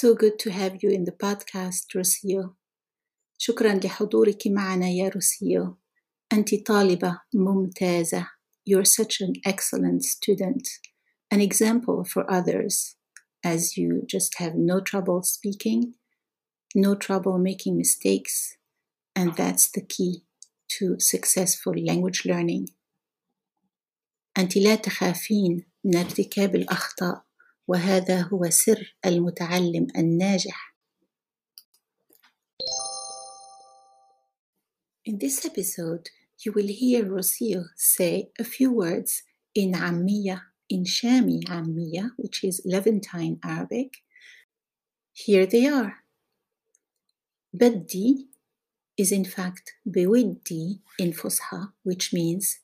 So good to have you in the podcast, روسيو. شكرا لحضورك معنا يا روسيو. أنت طالبة ممتازة. You're such an excellent student, an example for others, as you just have no trouble speaking, no trouble making mistakes, and that's the key to successful language learning. أنت لا تخافين من ارتكاب الأخطاء وهذا هو سر المتعلم الناجح. In this episode, you will hear Rocio say a few words in Ammiya, in Shami Ammiya, which is Levantine Arabic. Here they are. Baddi is in fact بودي in Fusha, which means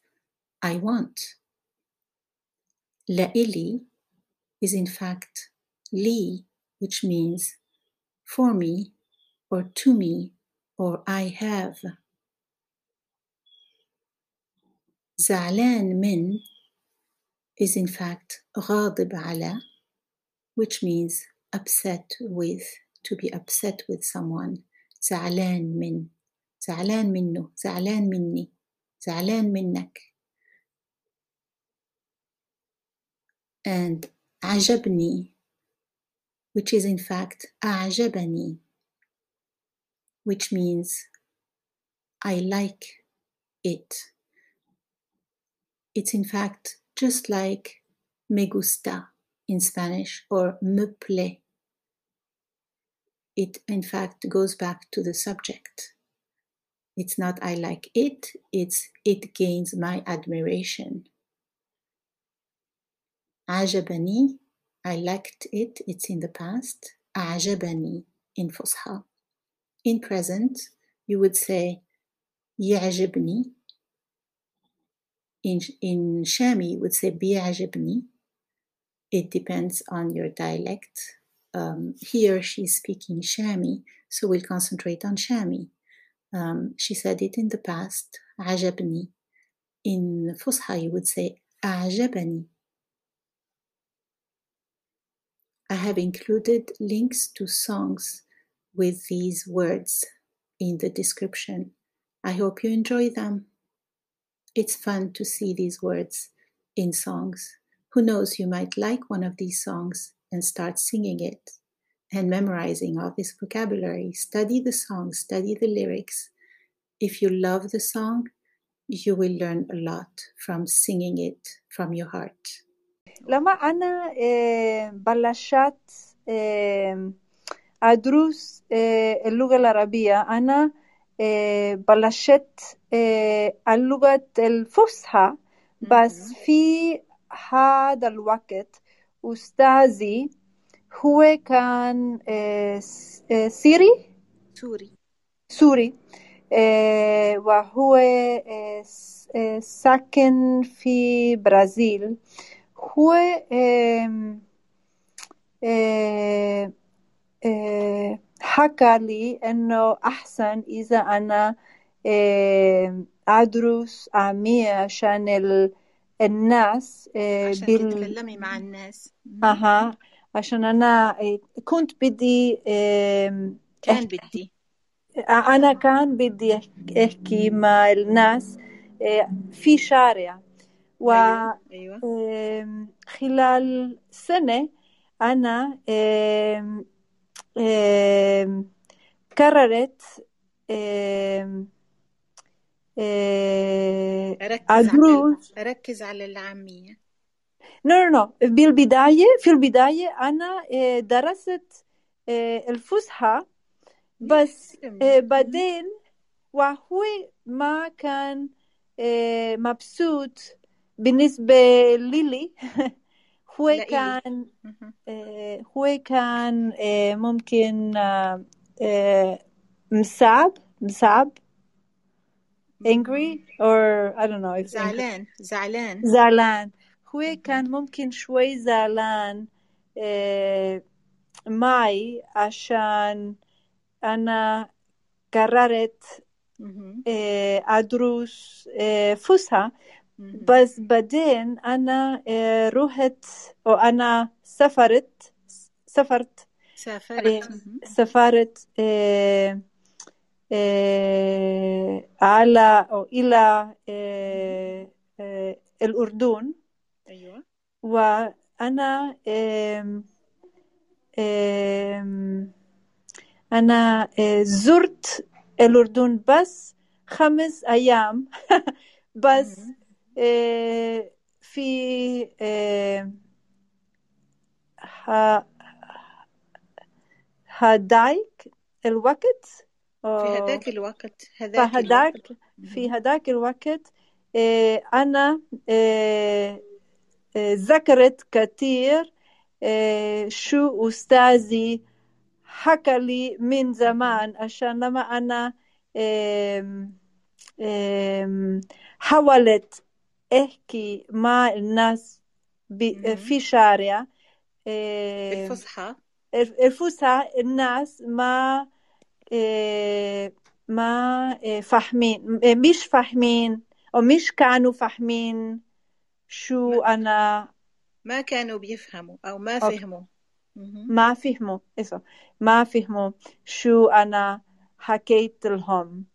I want. لإلي is in fact li, which means for me or to me or I have. زعلان من is in fact غاضب على, which means upset with, to be upset with someone. زعلان من زعلان منه زعلان مني زعلان منك and عجبني which is in fact أعجبني which means I like it it's in fact just like me gusta in Spanish or me plaît it in fact goes back to the subject it's not I like it, it's it gains my admiration. عجبني, I liked it, it's in the past. أعجبني in فصحى. In present, you would say يعجبني. In, in Shami, you would say بيعجبني. It depends on your dialect. Um, here she's speaking Shami, so we'll concentrate on Shami. Um, she said it in the past, عجبني. In Fusha, you would say أعجبني. I have included links to songs with these words in the description. I hope you enjoy them. It's fun to see these words in songs. Who knows, you might like one of these songs and start singing it and memorizing all this vocabulary. Study the song, study the lyrics. If you love the song, you will learn a lot from singing it from your heart. لما أنا بلشت أدرس اللغة العربية أنا بلشت اللغة الفصحى بس في هذا الوقت أستاذي هو كان سيري؟ سوري. سوري. وهو ساكن في برازيل. هو حكى لي انه احسن اذا أنا ادرس عامية عشان الناس عشان بال... تتكلمي مع الناس أها عشان أنا كنت بدي كان بدي أنا كان بدي احكي مع الناس في شارع و أيوة. خلال سنة أنا قررت أدرس. أركز على العامية no no no بالبداية في البداية أنا درست الفصحى بس بعدين وهو ما كان مبسوط بالنسبة لي هو لإلي. كان هو كان ممكن مصعب مصعب angry or I don't know if زعلان زعلان. زعلان. هو كان ممكن شوي زعلان معي عشان أنا قررت أدرس فصحى بس بعدين أنا رحت أو أنا سافرت سافرت سافرت. سافرت آه، آه، على أو إلى آه، آه، الأردن. أيوة. وأنا أنا آه، زرت الأردن بس خمس أيام. بس. آه، في آه، ه- هداك الوقت في هذاك الوقت هذاك فهداك في هداك الوقت آه، أنا آه، آه، ذكرت كثير آه، شو أستاذي حكى لي من زمان عشان لما أنا حاولت أحكي مع الناس. في شارع آم، بالفصحى الفسحة الناس ما آه، ما آه، فاهمين آه، مش فاهمين أو مش كانوا فاهمين شو أنا ما كانوا بيفهموا أو ما. فهموا. ما فهموا ما فهموا شو أنا حكيت لهم.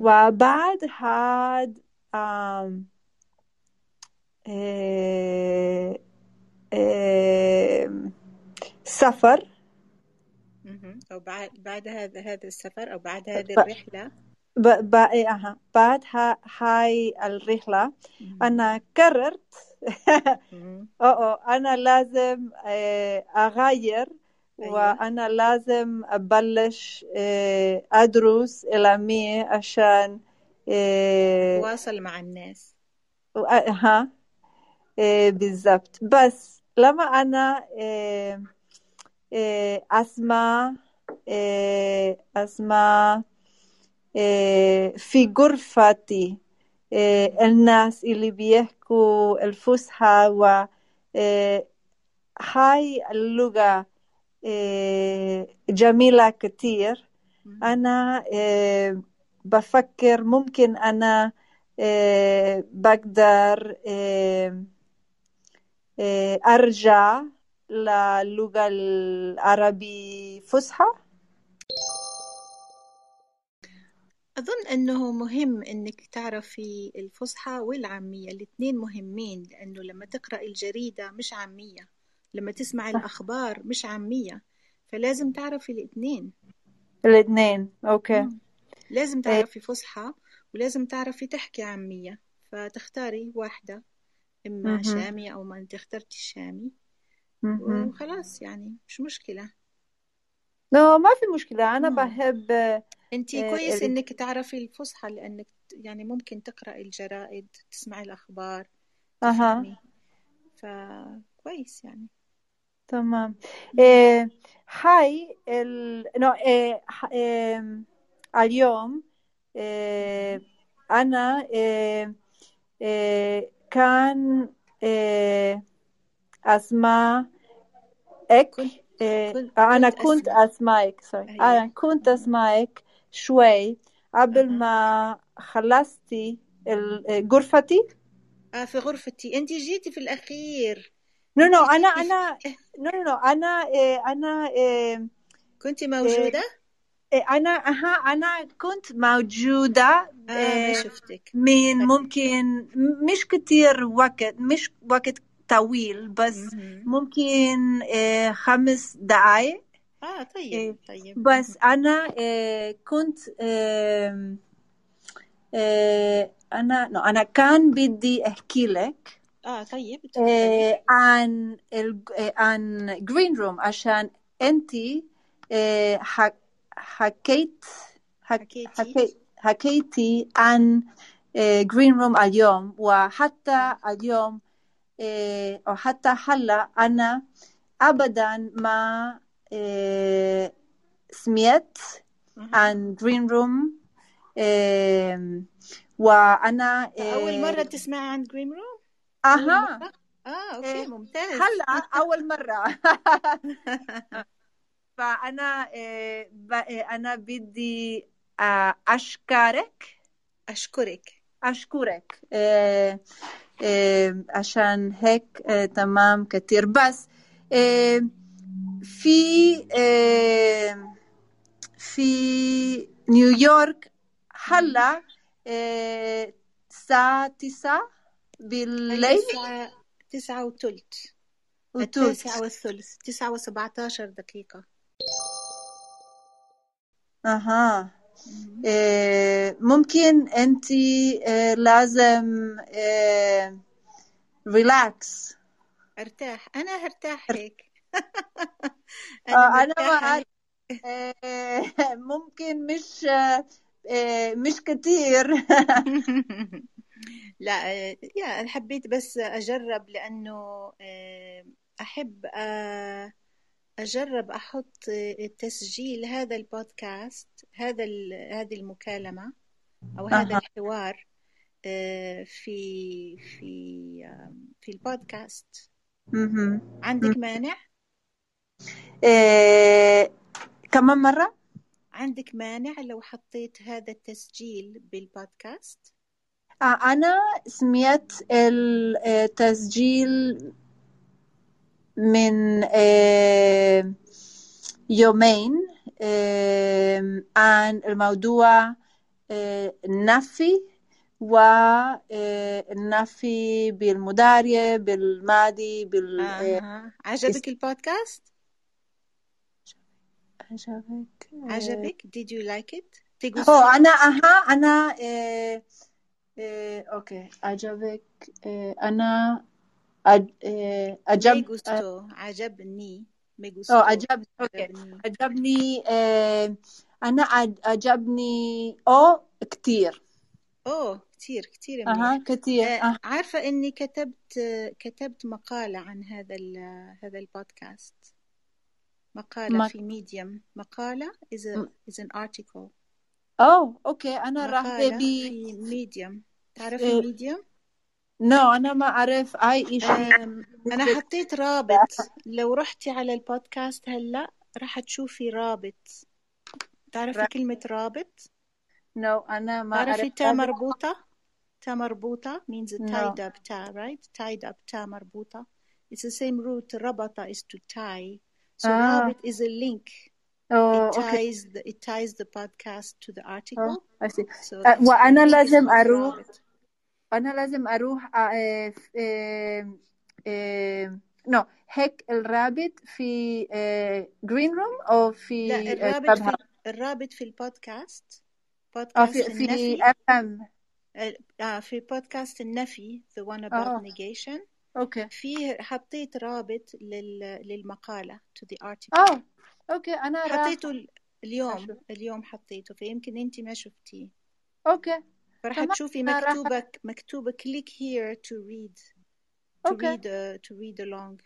وبعد هاد آه، سفر مهم. أو بعد بعد هذا هذا السفر أو بعد هذه الرحلة ب... ب... إيه، أها. بعد ها... هاي الرحلة مهم. أنا قررت مهم. أو أنا لازم آه، أغير أيوة. وأنا لازم أبلش آه، أدرس إعلامية عشان آه، تواصل مع الناس و- ها آه، بالضبط بس لما أنا آه، آه، أسمع أسمع في غرفتي الناس اللي بيحكوا الفصحى و هاي اللغة جميلة كتير. أنا بفكر ممكن أنا بقدر أرجع للغة العربي فصحى. أظن أنه مهم أنك تعرفي الفصحى والعامية الاثنين مهمين لأنه لما تقرأ الجريدة مش عامية لما تسمع الأخبار مش عامية فلازم تعرفي الاثنين الاثنين أوكي. مم. لازم إيه. تعرفي فصحى ولازم تعرفي تحكي عامية فتختاري واحدة. إما مهم. شامي أو ما أنت اخترتي الشامي مهم. وخلاص يعني مش مشكلة لا ما في مشكلة أنا مم. بحب أنت آه، كويس ال- إنك تعرفي الفصحى لأنك يعني ممكن تقرأي الجرائد تسمعي الأخبار أها تفهمي فكويس يعني تمام مم. إيه هاي ال... نو إيه ح- إيه اليوم إيه أنا إيه إيه كان إيه أسمع إك كنت إيه كنت أنا كنت أسمعك sorry أيوة. أنا كنت أسمعك شوي قبل ما خلصتي غرفتي. آه في غرفتي. أنت جيتي في الأخير. no no أنا. أنا no no أنا أنا كنت موجودة؟ إيه أنا أها أنا كنت موجودة آه إيه شفتك. من ممكن مش كتير وقت مش وقت طويل بس. ممكن إيه خمس دقايق. آه طيب طيب. بس أنا إيه كنت أنا no, أنا كان بدي أحكي لك آه طيب عن عن جرين روم عشان حك حكيت حك حكيتي؟ حكي حكيتي عن Green Room اليوم وحتى آه اليوم إيه أو حتى هلا أنا أبدا ما إيه سمعت عن Green Room وأنا أول مرة تسمعي عن جرين Room أها. آه okay إيه ممتاز. هلا أول مرة. فأنا إيه ب- إيه أنا بدي آه، أشكرك. أشكرك. أشكرك. إيه إيه عشان هيك تمام كتير. بس في آه، في نيويورك هلا آه، الساعة تسعة بالليل؟ تسعة وثلث. التاسعة والثلث تسعة وسبعة عشر دقيقة. أها. آه، ممكن أنت آه، لازم ريلاكس أرتاح. أنا هرتاح هيك. أنا أنا ما أعرف آه، ممكن مش مش كتير. لا يا حبيت بس أجرب لأنه آه، أحب آه، أجرب أحط آه، تسجيل هذا البودكاست هذا هذه المكالمة أو هذا أها الحوار آه، في في آه، في البودكاست مهم. عندك مانع؟ آه، كمان مرة عندك مانع لو حطيت هذا التسجيل بالبودكاست؟ آه، أنا سمعت التسجيل من آه، يومين آه، عن الموضوع آه، النفي والنفي بالمضارع بالماضي بال آه، عجبك البودكاست؟ عجبك عجبك؟ Did you like it? أها أنا آه، آه، okay عجبك آه، آه، عجبني. Me أوه gustó عجب okay. عجبني. عجبني آه، أنا عج- عجبني أو كتير. أوه كتير كتير منيح أها كتير. آه، أه. عارفة إني كتبت كتبت مقالة عن هذا هذا البودكاست. مقالة ما في Medium مقالة is a is an article. أوه okay. أنا راح مقالة ب في Medium تعرفي Medium؟ no أنا ما أعرف. أي إشي أم، أنا مثل حطيت رابط. لو رحتي على البودكاست هلا راح تشوفي رابط. تعرفي كلمة رابط؟ no أنا ما أعرف تعرفي تا مربوطة؟ تا مربوطة means tied up تا right? Tied up تا مربوطة. It's the same root. ربط is to tie. So آه. رابط is a link. It oh okay ties the it ties the podcast to the article. I see. so آه، that's وأنا لازم أروح أنا لازم أروح آه، ف- آه، آه، no هيك الرابط في Green Room أو لا في الرابط club في الرابط في البودكاست بودكاست في في النفي. اف ام آه في بودكاست النفي the one about oh negation. okay. فيه حطيت رابط لل... للمقالة to the article. okay أنا راح حطيته ال- اليوم أشوف. اليوم حطيته فيمكن انت ما شفتيه. okay. فراح تشوفي click here to read to okay. read uh, to read along.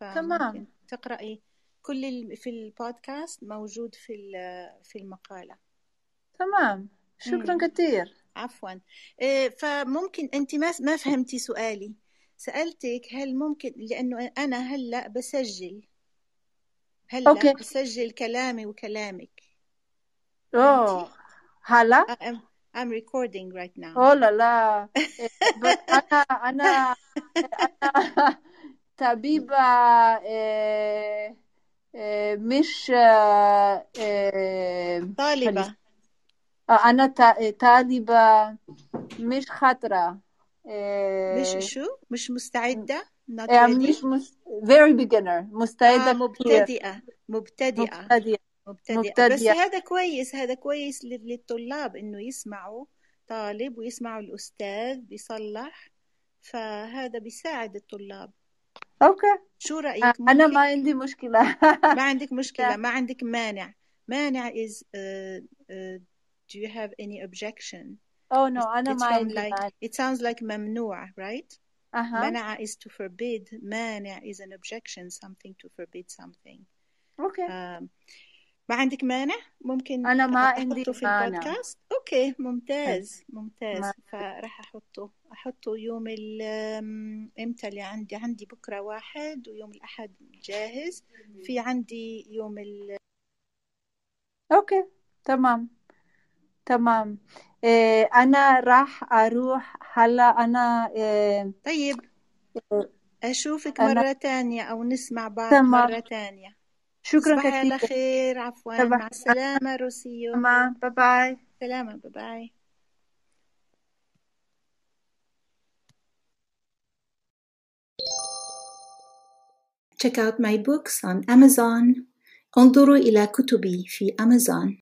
تمام. تقرأي. كل ال... في البودكاست موجود في ال- في المقالة. تمام. شكرا امم كثير. عفوا. إيه، فممكن أنت ما ما فهمتي سؤالي. سألتك هل ممكن لأنه أنا هلأ بسجل. هلأ أوكي. بسجل كلامي وكلامك. أوه؟ هلأ؟ am I'm recording right now. لا إيه، بس أنا أنا أنا طبيبة مش آه، طالبة آه، أنا طالبة مش خطرة مش شو مش مستعدة مش مس... very beginner. آه مستعدة كتير مبتدئة مبتدئة مبتدئة مبتدئة. بس مبتدئة هذا كويس هذا كويس لل- للطلاب إنه يسمعوا طالب ويسمعوا الأستاذ بيصلح فهذا بيساعد الطلاب. أوكي. شو أنا ممكن ما عندي مشكلة. ما عندك مشكلة ما عندك مانع. مانع is uh, uh, do you have any objection? It's- أنا it's ما عندي like مانع. it sounds like ممنوع right? أها. منع is to forbid مانع is an objection something to forbid something. okay. Um, ما عندك مانع؟ ممكن أنا ما عندي في مانع. البودكاست. okay حلو. ممتاز ممتاز. ما فراح أحطه. أحطه يوم ال أم، إمتى اللي عندي؟ عندي بكرة واحد ويوم الأحد جاهز. في عندي يوم ال okay تمام تمام. إيه أنا راح أروح هلا أنا إيه طيب. إيه، أشوفك أنا مرة تانية أو نسمع بعض تمام. مرة تانية. شكرا تصبحي على كثير خير عفوا صباح مع السلامة روسيو. bye bye. سلامة bye bye. Check out my books on Amazon. انظروا إلى كتبي في أمازون.